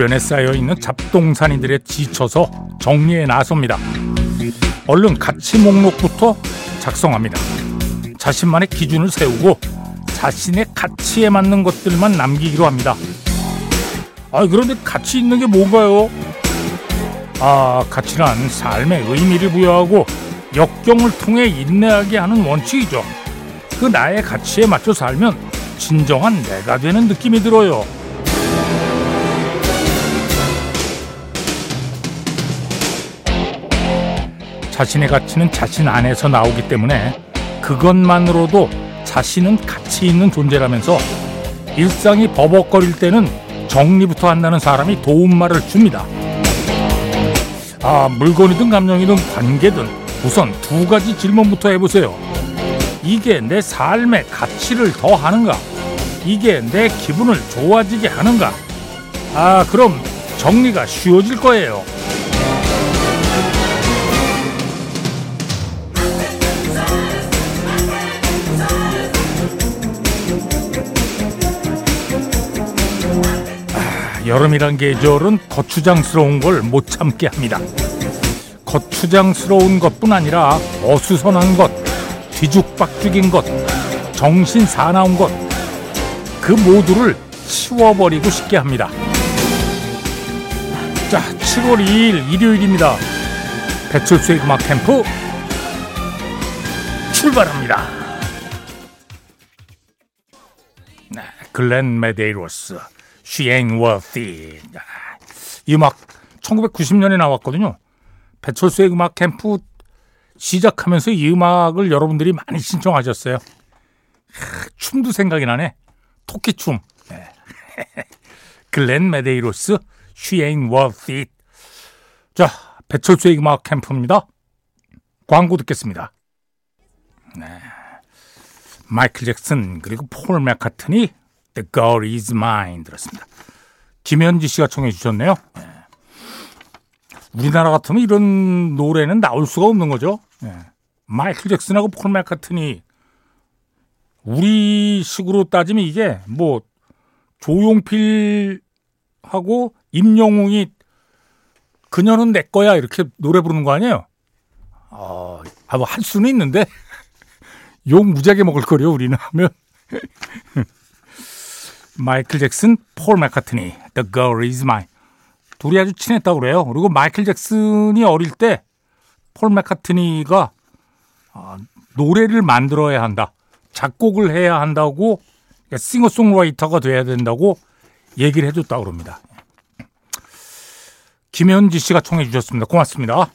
주변에 쌓여 있는 잡동사니들에 지쳐서 정리에 나섭니다. 얼른 가치 목록부터 작성합니다. 자신만의 기준을 세우고 자신의 가치에 맞는 것들만 남기기로 합니다. 아, 그런데 가치 있는 게 뭔가요? 아, 가치란 삶의 의미를 부여하고 역경을 통해 인내하게 하는 원칙이죠. 그 나의 가치에 맞춰 살면 진정한 내가 되는 느낌이 들어요. 자신의 가치는 자신 안에서 나오기 때문에 그것만으로도 자신은 가치 있는 존재라면서 일상이 버벅거릴 때는 정리부터 한다는 사람이 도움말을 줍니다. 아, 물건이든 감정이든 관계든 우선 두 가지 질문부터 해보세요. 이게 내 삶의 가치를 더하는가? 이게 내 기분을 좋아지게 하는가? 아, 그럼 정리가 쉬워질 거예요. 여름이란 계절은 거추장스러운 걸 못 참게 합니다. 거추장스러운 것뿐 아니라 어수선한 것, 뒤죽박죽인 것, 정신 사나운 것, 그 모두를 치워버리고 싶게 합니다. 자, 7월 2일 일요일입니다. 배철수의 음악 캠프 출발합니다. 네, 글렌 메데이로스. It. 이 음악 1990년에 나왔거든요. 배철수의 음악 캠프 시작하면서 이 음악을 여러분들이 많이 신청하셨어요. 춤도 생각이 나네. 토끼춤. 네. 글렌 메데이로스 it. 자, 배철수의 음악 캠프입니다. 광고 듣겠습니다. 네. 마이클 잭슨 그리고 폴 맥카트니 The Girl Is Mine 들었습니다. 김현지 씨가 청해 주셨네요. 네. 우리나라 같으면 이런 노래는 나올 수가 없는 거죠. 네. 마이클 잭슨하고 폴 맥카트니 우리 식으로 따지면 이게 뭐 조용필하고 임영웅이 그녀는 내 거야 이렇게 노래 부르는 거 아니에요? 어, 아, 뭐 할 수는 있는데 욕 무지하게 먹을 거래요 우리는 하면 마이클 잭슨, 폴 맥카트니, The Girl Is Mine. 둘이 아주 친했다고 그래요. 그리고 마이클 잭슨이 어릴 때 폴 맥카트니가 어, 노래를 만들어야 한다. 작곡을 해야 한다고 싱어송라이터가 돼야 된다고 얘기를 해줬다고 그럽니다. 김현지 씨가 청해 주셨습니다. 고맙습니다.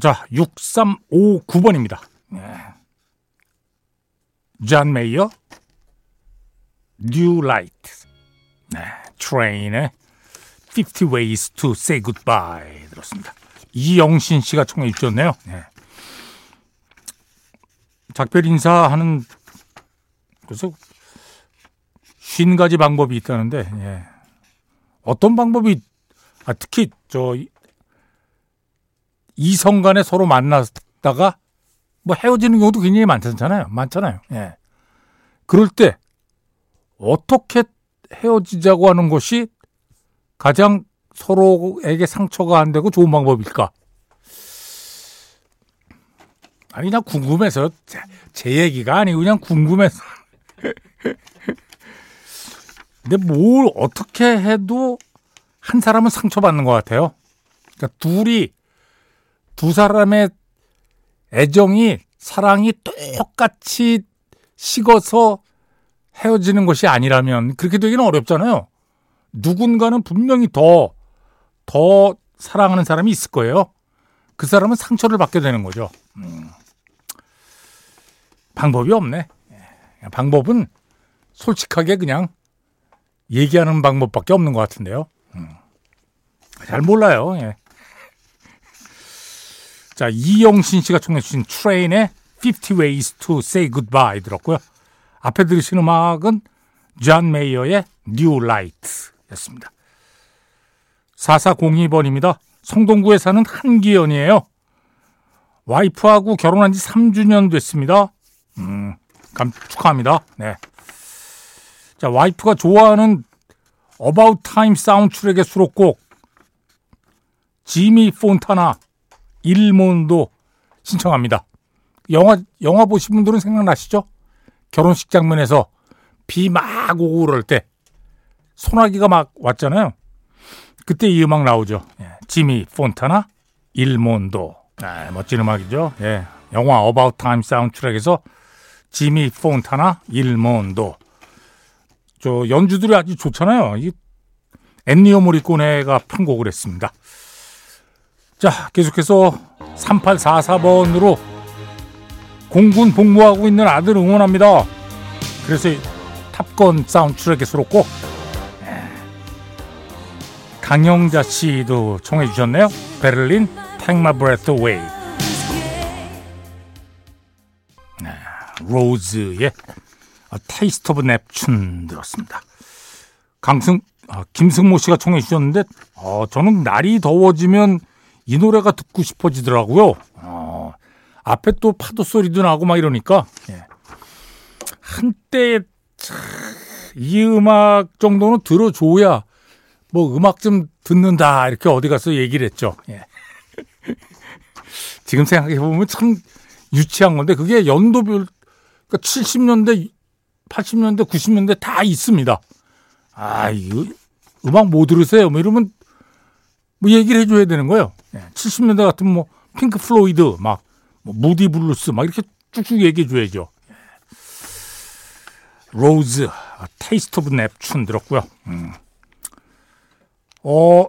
자, 6359번입니다. 잔 메이어, New Light. 네, 트레인의 50 Ways to Say Goodbye 들었습니다. 이영신 씨가 청해 주셨네요. 네. 작별 인사하는 그래서 쉰 가지 방법이 있다는데 예. 어떤 방법이 아, 특히 저 이성 간에 서로 만났다가 뭐 헤어지는 경우도 굉장히 많잖아요. 많잖아요. 예. 그럴 때 어떻게 헤어지자고 하는 것이 가장 서로에게 상처가 안 되고 좋은 방법일까? 아니, 그냥 궁금해서, 제, 제 얘기가 아니고 그냥 궁금해서. 근데 뭘 어떻게 해도 한 사람은 상처받는 것 같아요. 그러니까 둘이, 두 사람의 애정이, 사랑이 똑같이 식어서 헤어지는 것이 아니라면 그렇게 되기는 어렵잖아요. 누군가는 분명히 더, 더 사랑하는 사람이 있을 거예요. 그 사람은 상처를 받게 되는 거죠. 음. 방법이 없네. 예. 방법은 솔직하게 그냥 얘기하는 방법밖에 없는 것 같은데요. 음. 잘 몰라요. 예. 자, 이영신 씨가 청해주신 트레인의 50 Ways to Say Goodbye 들었고요. 앞에 들으신 음악은 존 메이어의 New Light 였습니다. 4402번입니다. 성동구에 사는 한기연이에요. 와이프하고 결혼한 지 3주년 됐습니다. 음, 감, 축하합니다. 네. 자, 와이프가 좋아하는 About Time 사운드트랙의 수록곡 지미 폰타나 일몬도 신청합니다. 영화 영화 보신 분들은 생각나시죠? 결혼식 장면에서 비 막 오고 그럴 때 소나기가 막 왔잖아요. 그때 이 음악 나오죠. 예, 지미 폰타나 일몬도 아, 멋진 음악이죠. 예, 영화 About Time 사운드트랙에서 지미 폰타나 일몬도 저 연주들이 아주 좋잖아요. 이 엔니오 모리코네가 편곡을 했습니다. 자, 계속해서 3844번으로 공군 복무하고 있는 아들 응원합니다. 그래서 탑건 사운드트랙에 수록곡 강영자 씨도 청해 주셨네요. 베를린 Take My Breath Away. 네, 로즈의 Taste of Neptune 들었습니다. 강승 아, 김승모 씨가 청해 주셨는데 어, 저는 날이 더워지면 이 노래가 듣고 싶어지더라고요. 어, 앞에 또 파도 소리도 나고 막 이러니까 예. 한때 이 음악 정도는 들어줘야 뭐 음악 좀 듣는다 이렇게 어디 가서 얘기를 했죠. 예. 지금 생각해 보면 참 유치한 건데 그게 연도별 그러니까 70년대, 80년대, 90년대 다 있습니다. 아 이거 음악 뭐 들으세요? 뭐 이러면 뭐 얘기를 해줘야 되는 거예요. 예. 70년대 같은 뭐 핑크 플로이드 막 뭐 무디 블루스 막 이렇게 쭉쭉 얘기해 줘야죠. 예. 로즈 Taste of Neptune 들었고요. 음. 어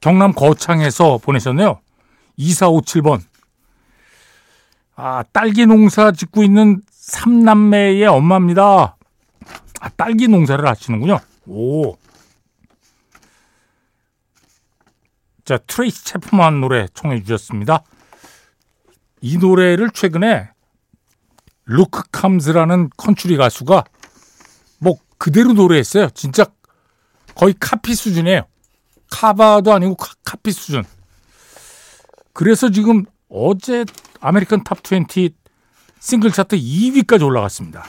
경남 거창에서 보내셨네요. 2457번. 아, 딸기 농사 짓고 있는 삼남매의 엄마입니다. 아, 딸기 농사를 하시는군요. 오. 자, 트레이스 채프만 노래 청해 주셨습니다. 이 노래를 최근에 루크 캄즈라는 컨츄리 가수가 뭐 그대로 노래했어요. 진짜 거의 카피 수준이에요. 카바도 아니고 카피 수준. 그래서 지금 어제 아메리칸 탑 20 싱글 차트 2위까지 올라갔습니다.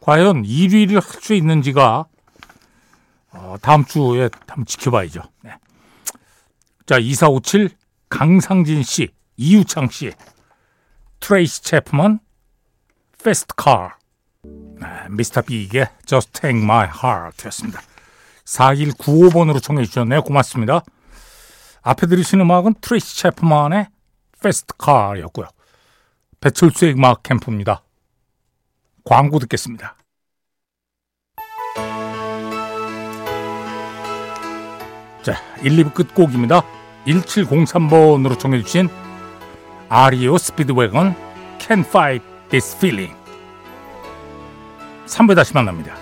과연 1위를 할 수 있는지가 어, 다음 주에 한번 지켜봐야죠. 네. 자, 2457 강상진 씨, 이유창 씨, 트레이스 체프먼, Fast Car. 네, 미스터 빅의 Just Take My Heart 였습니다. 4195번으로 청해 주셨네요. 고맙습니다. 앞에 들으신 음악은 트레이스 체프먼의 Fast Car였고요. 배철수의 음악 캠프입니다. 광고 듣겠습니다. 자, 1, 2부 끝곡입니다. 1703번으로 청해 주신 아리오 스피드웨건 Can't Fight This Feeling 3부에 다시 만납니다.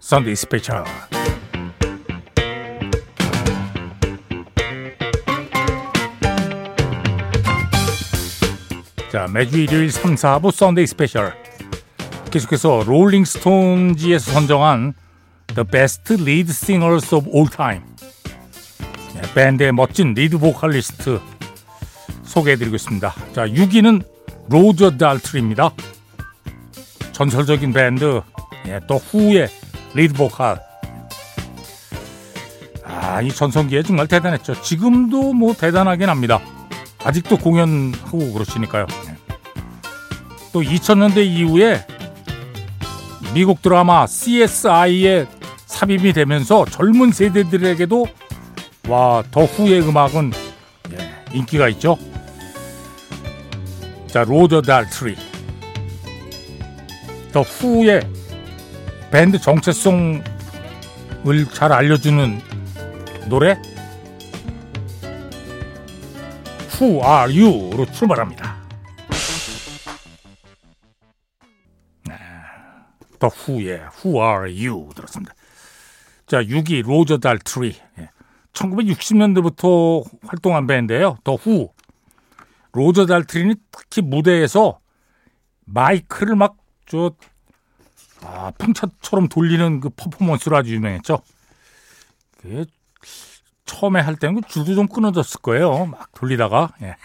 Sunday Special 자 매주 일요일 3, 4부 Sunday Special 계속해서 롤링스톤지에서 선정한 The Best Lead Singers of All Time 네, 밴드의 멋진 리드 보컬리스트 소개해드리고 있습니다 자 6위는 로저 달트리입니다 전설적인 밴드 예, 더 후의 리드 보컬. 아, 이 전성기에 정말 대단했죠. 지금도 뭐 대단하긴 합니다. 아직도 공연하고 그러시니까요. 네. 또 2000년대 이후에 미국 드라마 CSI에 삽입이 되면서 젊은 세대들에게도 와, 더 후의 음악은 예, 인기가 있죠. 자, 로저 달트리. 더 후의 밴드 정체성을 잘 알려주는 노래 Who Are You로 출발합니다. 더 후의 Who Are You 들었습니다. 자, 6위 로저 달트리. 1960년대부터 활동한 밴드예요. 더 후. 로저 달트리는 특히 무대에서 마이크를 막저 아, 풍차처럼 돌리는 그 퍼포먼스로 아주 유명했죠. 그 처음에 할 때는 그 줄도 좀 끊어졌을 거예요. 막 돌리다가. 예.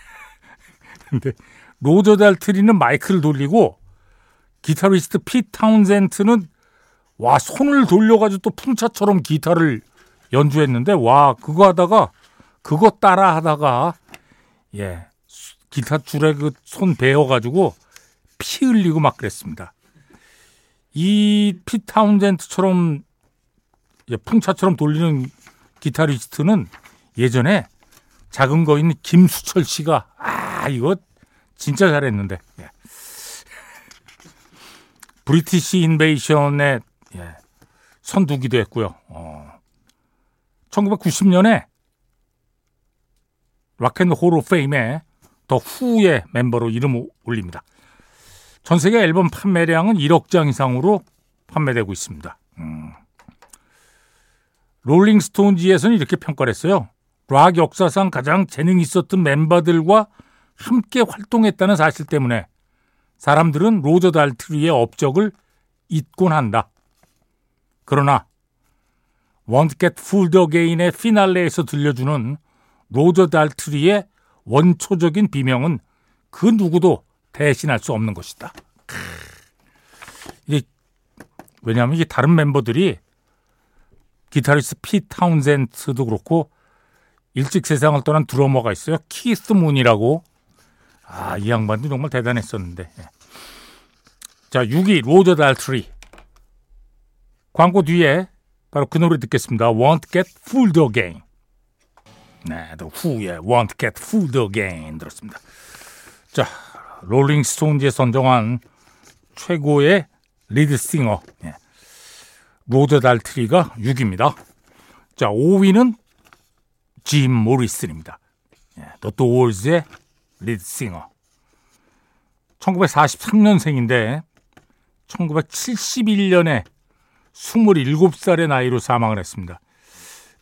근데 로저 달트리는 마이크를 돌리고 기타리스트 피 타운센트는 와 손을 돌려가지고 또 풍차처럼 기타를 연주했는데 와 그거 하다가 그거 따라 하다가 예 기타 줄에 그 손 베어가지고 피 흘리고 막 그랬습니다. 이 피타운젠트처럼 풍차처럼 돌리는 기타리스트는 예전에 작은 거인 김수철 씨가 아 이거 진짜 잘했는데 예. 브리티시 인베이션에 예. 선두기도 했고요. 어. 1990년에 락앤홀 오브 페임에 더 후의 멤버로 이름 올립니다. 전 세계 앨범 판매량은 1억 장 이상으로 판매되고 있습니다. 음. 롤링스톤지에서는 이렇게 평가를 했어요. 락 역사상 가장 재능 있었던 멤버들과 함께 활동했다는 사실 때문에 사람들은 로저 달트리의 업적을 잊곤 한다. 그러나 Fooled Again의 피날레에서 들려주는 로저 달트리의 원초적인 비명은 그 누구도 대신할 수 없는 것이다. 이게 왜냐하면 이게 다른 멤버들이 기타리스트 피 타운센트도 그렇고 일찍 세상을 떠난 드러머가 있어요. 키스 문이라고. 아, 이 양반도 정말 대단했었는데. 예. 자, 6위 로저 달트리. 광고 뒤에 바로 그 노래 듣겠습니다. Won't Get Fooled Again. 네, 또 후에 Won't Get Fooled Again 들었습니다. 자, 롤링스톤즈에 선정한 최고의 리드싱어 예. 로저 달트리가 6위입니다. 자, 5위는 짐 모리슨입니다. 예, 더 도어즈의 리드싱어. 1943년생인데 1971년에 27살의 나이로 사망을 했습니다.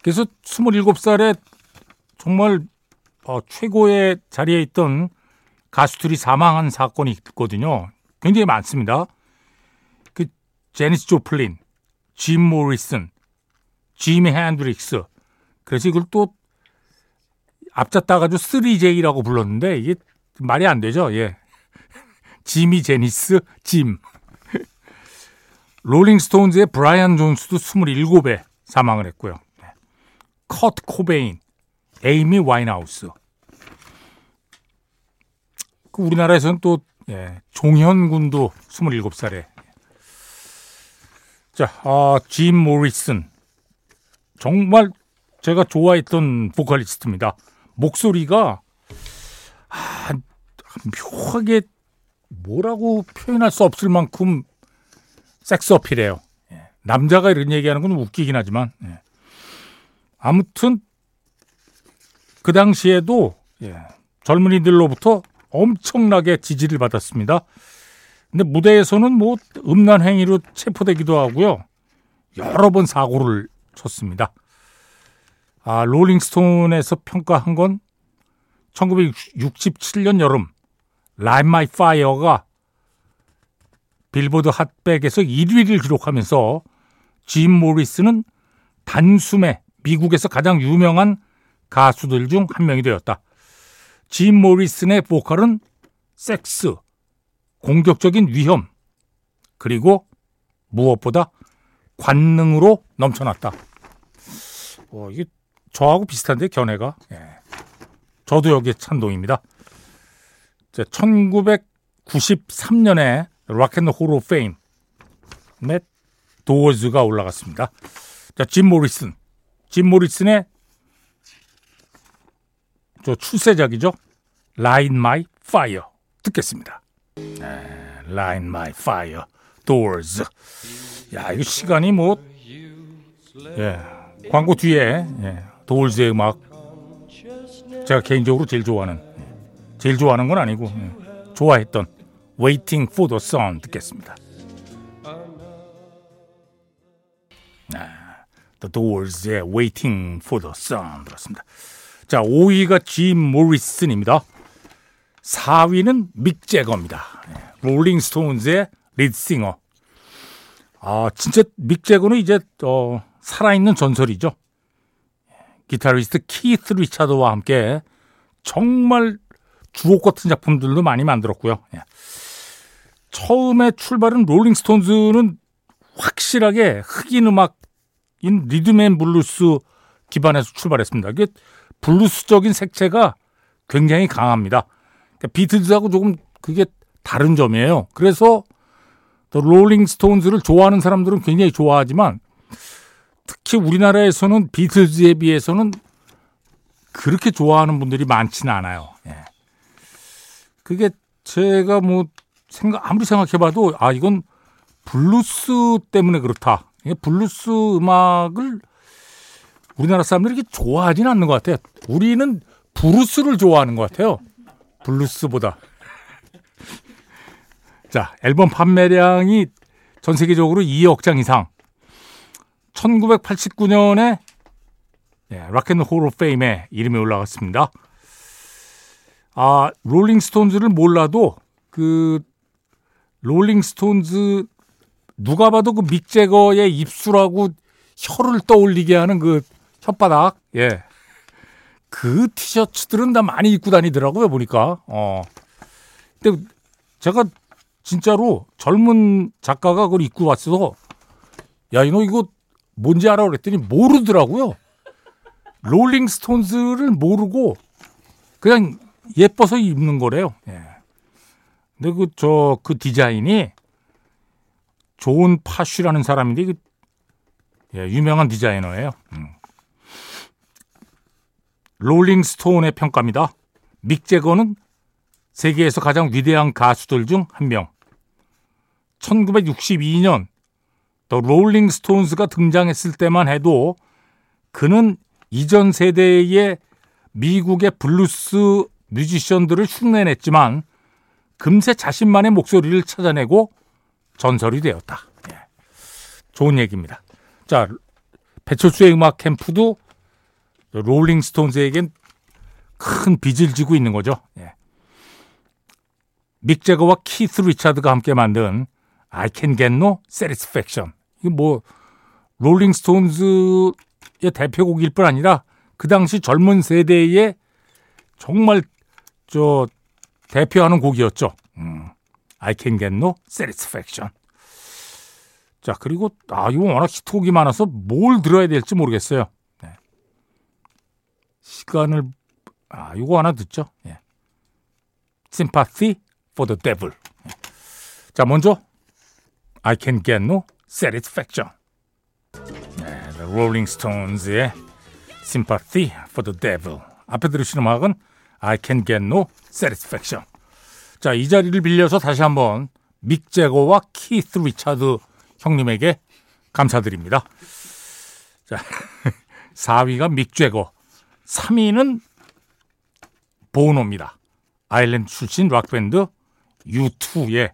그래서 27살에 정말 어, 최고의 자리에 있던 가수들이 사망한 사건이 있거든요. 굉장히 많습니다. 그 제니스 조플린, 짐 모리슨, 지미 핸드릭스. 그래서 이걸 또 앞자 따 가지고 3J라고 불렀는데 이게 말이 안 되죠. 예. 지미 제니스, 짐. 롤링스톤즈의 브라이언 존스도 27에 사망을 했고요. 커트 코베인, 에이미 와인하우스. 그 우리나라에서는 또 예, 종현군도 27살에 자, 아, 짐 모리슨 정말 제가 좋아했던 보컬리스트입니다. 목소리가 아, 묘하게 뭐라고 표현할 수 없을 만큼 섹스 어필해요. 예. 남자가 이런 얘기하는 건 웃기긴 하지만 예. 아무튼 그 당시에도 예. 젊은이들로부터 엄청나게 지지를 받았습니다. 근데 무대에서는 뭐 음란 행위로 체포되기도 하고요. 여러 번 사고를 쳤습니다. 아, 롤링스톤에서 평가한 건 1967년 여름 Light My Fire가 빌보드 핫백에서 1위를 기록하면서 짐 모리슨은 단숨에 미국에서 가장 유명한 가수들 중 한 명이 되었다. 짐 모리슨의 보컬은 섹스, 공격적인 위험, 그리고 무엇보다 관능으로 넘쳐났다. 어, 이게 저하고 비슷한데 견해가. 예. 저도 여기에 찬동입니다. 1993년에 락앤홀 오브 페임의 도어즈가 올라갔습니다. 자, 짐 모리슨. 짐 모리슨의 저 출세작이죠. Line My Fire 듣겠습니다. 네, Line My Fire. 야, 이거 시간이 뭐 예, 광고 뒤에 예, 도울즈의 음악 제가 개인적으로 제일 좋아하는 예, 제일 좋아하는 건 아니고 예, 좋아했던 Waiting for the Sun 듣겠습니다. 아, The Doors의 Waiting for the Sun 들었습니다. 자, 5위가 짐 모리슨입니다. 4위는 믹 제거입니다. 롤링 스톤즈의 lead singer. 아, 진짜 믹 제거는 이제 어, 살아있는 전설이죠. 기타리스트 키스 리차드와 함께 정말 주옥 같은 작품들도 많이 만들었고요. 예. 처음에 출발은 롤링스톤즈는 확실하게 흑인 음악인 리듬앤 블루스 기반에서 출발했습니다. 이게 블루스적인 색채가 굉장히 강합니다. 그러니까 비틀즈하고 조금 그게 다른 점이에요. 그래서 또 롤링스톤즈를 좋아하는 사람들은 굉장히 좋아하지만 특히 우리나라에서는 비틀즈에 비해서는 그렇게 좋아하는 분들이 많지는 않아요. 예. 그게 제가 뭐 생각 아무리 생각해봐도 아 이건 블루스 때문에 그렇다. 블루스 음악을 우리나라 사람들이 이렇게 좋아하진 않는 것 같아요. 우리는 브루스를 좋아하는 것 같아요. 블루스보다. 자, 앨범 판매량이 전 세계적으로 2억 장 이상. 1989년에 예, 락앤홀 오브 페임에 이름이 올라갔습니다. 아, 롤링스톤즈를 몰라도 그 롤링스톤즈 누가 봐도 그 믹제거의 입술하고 혀를 떠올리게 하는 그 혓바닥, 예. 그 티셔츠들은 다 많이 입고 다니더라고요, 보니까. 어. 근데 제가 진짜로 젊은 작가가 그걸 입고 왔어서 야, 이거 뭔지 알아? 그랬더니 모르더라고요. 롤링스톤즈를 모르고 그냥 예뻐서 입는 거래요. 예. 근데 그, 저, 그 디자인이 좋은 파쉬라는 사람인데, 그, 예, 유명한 디자이너예요. 음. 롤링스톤의 평가입니다. 믹 제거는 세계에서 가장 위대한 가수들 중 한 명. 1962년 더 롤링 스톤스가 등장했을 때만 해도 그는 이전 세대의 미국의 블루스 뮤지션들을 흉내냈지만 금세 자신만의 목소리를 찾아내고 전설이 되었다. 예. 좋은 얘기입니다. 자, 배철수의 음악 캠프도 롤링스톤즈에겐 큰 빚을 지고 있는 거죠. 예. 믹 제거와 키스 리차드가 함께 만든 I Can Get No Satisfaction. 이게 뭐 롤링스톤즈의 대표곡일 뿐 아니라 그 당시 젊은 세대의 정말 저 대표하는 곡이었죠. 음. I can get no satisfaction. 자, 그리고, 아, 이거 워낙 히트곡이 많아서 뭘 들어야 될지 모르겠어요. 네. 시간을, 아, 이거 하나 듣죠. 예. Sympathy for the Devil. 예. 자, 먼저, I can get no satisfaction. 네, Rolling Stones의 Sympathy for the Devil. 앞에 들으신 음악은 I can get no satisfaction. 자, 이 자리를 빌려서 다시 한번 믹 제거와 키스 리차드 형님에게 감사드립니다. 자, 4위가 믹 제거, 3위는 보노입니다. 아일랜드 출신 락밴드 U2의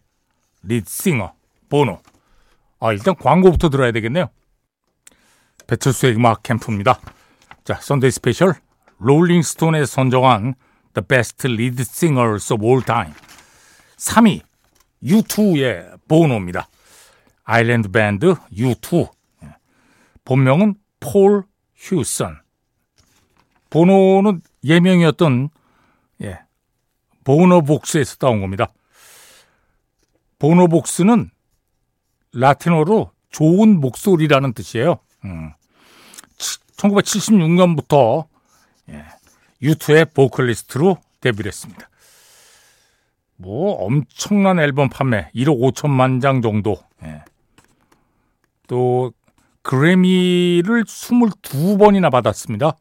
lead singer 보노. 아, 일단 광고부터 들어야 되겠네요. 배철수의 음악 캠프입니다. 자, Sunday Special 롤링스톤에 선정한 The Best Lead Singers of All Time 3위 U2의 보노입니다. 아일랜드 밴드 U2 본명은 폴 휴선 보노는 예명이었던 예, 보노복스에서 따온 겁니다. 보노복스는 라틴어로 좋은 목소리라는 뜻이에요. 음. 1976년부터 예, 유투의 보컬리스트로 데뷔를 했습니다. 뭐 엄청난 앨범 판매 1억 5천만 장 정도. 예. 또 그래미를 22번이나 받았습니다.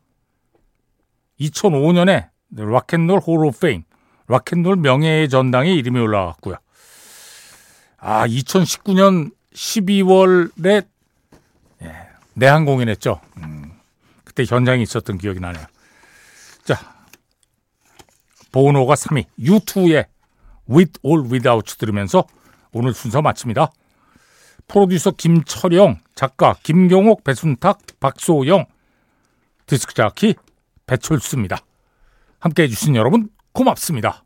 2005년에 락앤롤 페임, 락앤롤 명예의 전당에 이름이 올라갔고요. 아, 2019년 12월에 예, 내한 공연했죠. 음, 그때 현장에 있었던 기억이 나네요. 자, 보노가 3위, U2의 With or Without 들으면서 오늘 순서 마칩니다. 프로듀서 김철영, 작가 김경옥, 배순탁, 박소영, 디스크 자키 배철수입니다. 함께 해 주신 여러분 고맙습니다.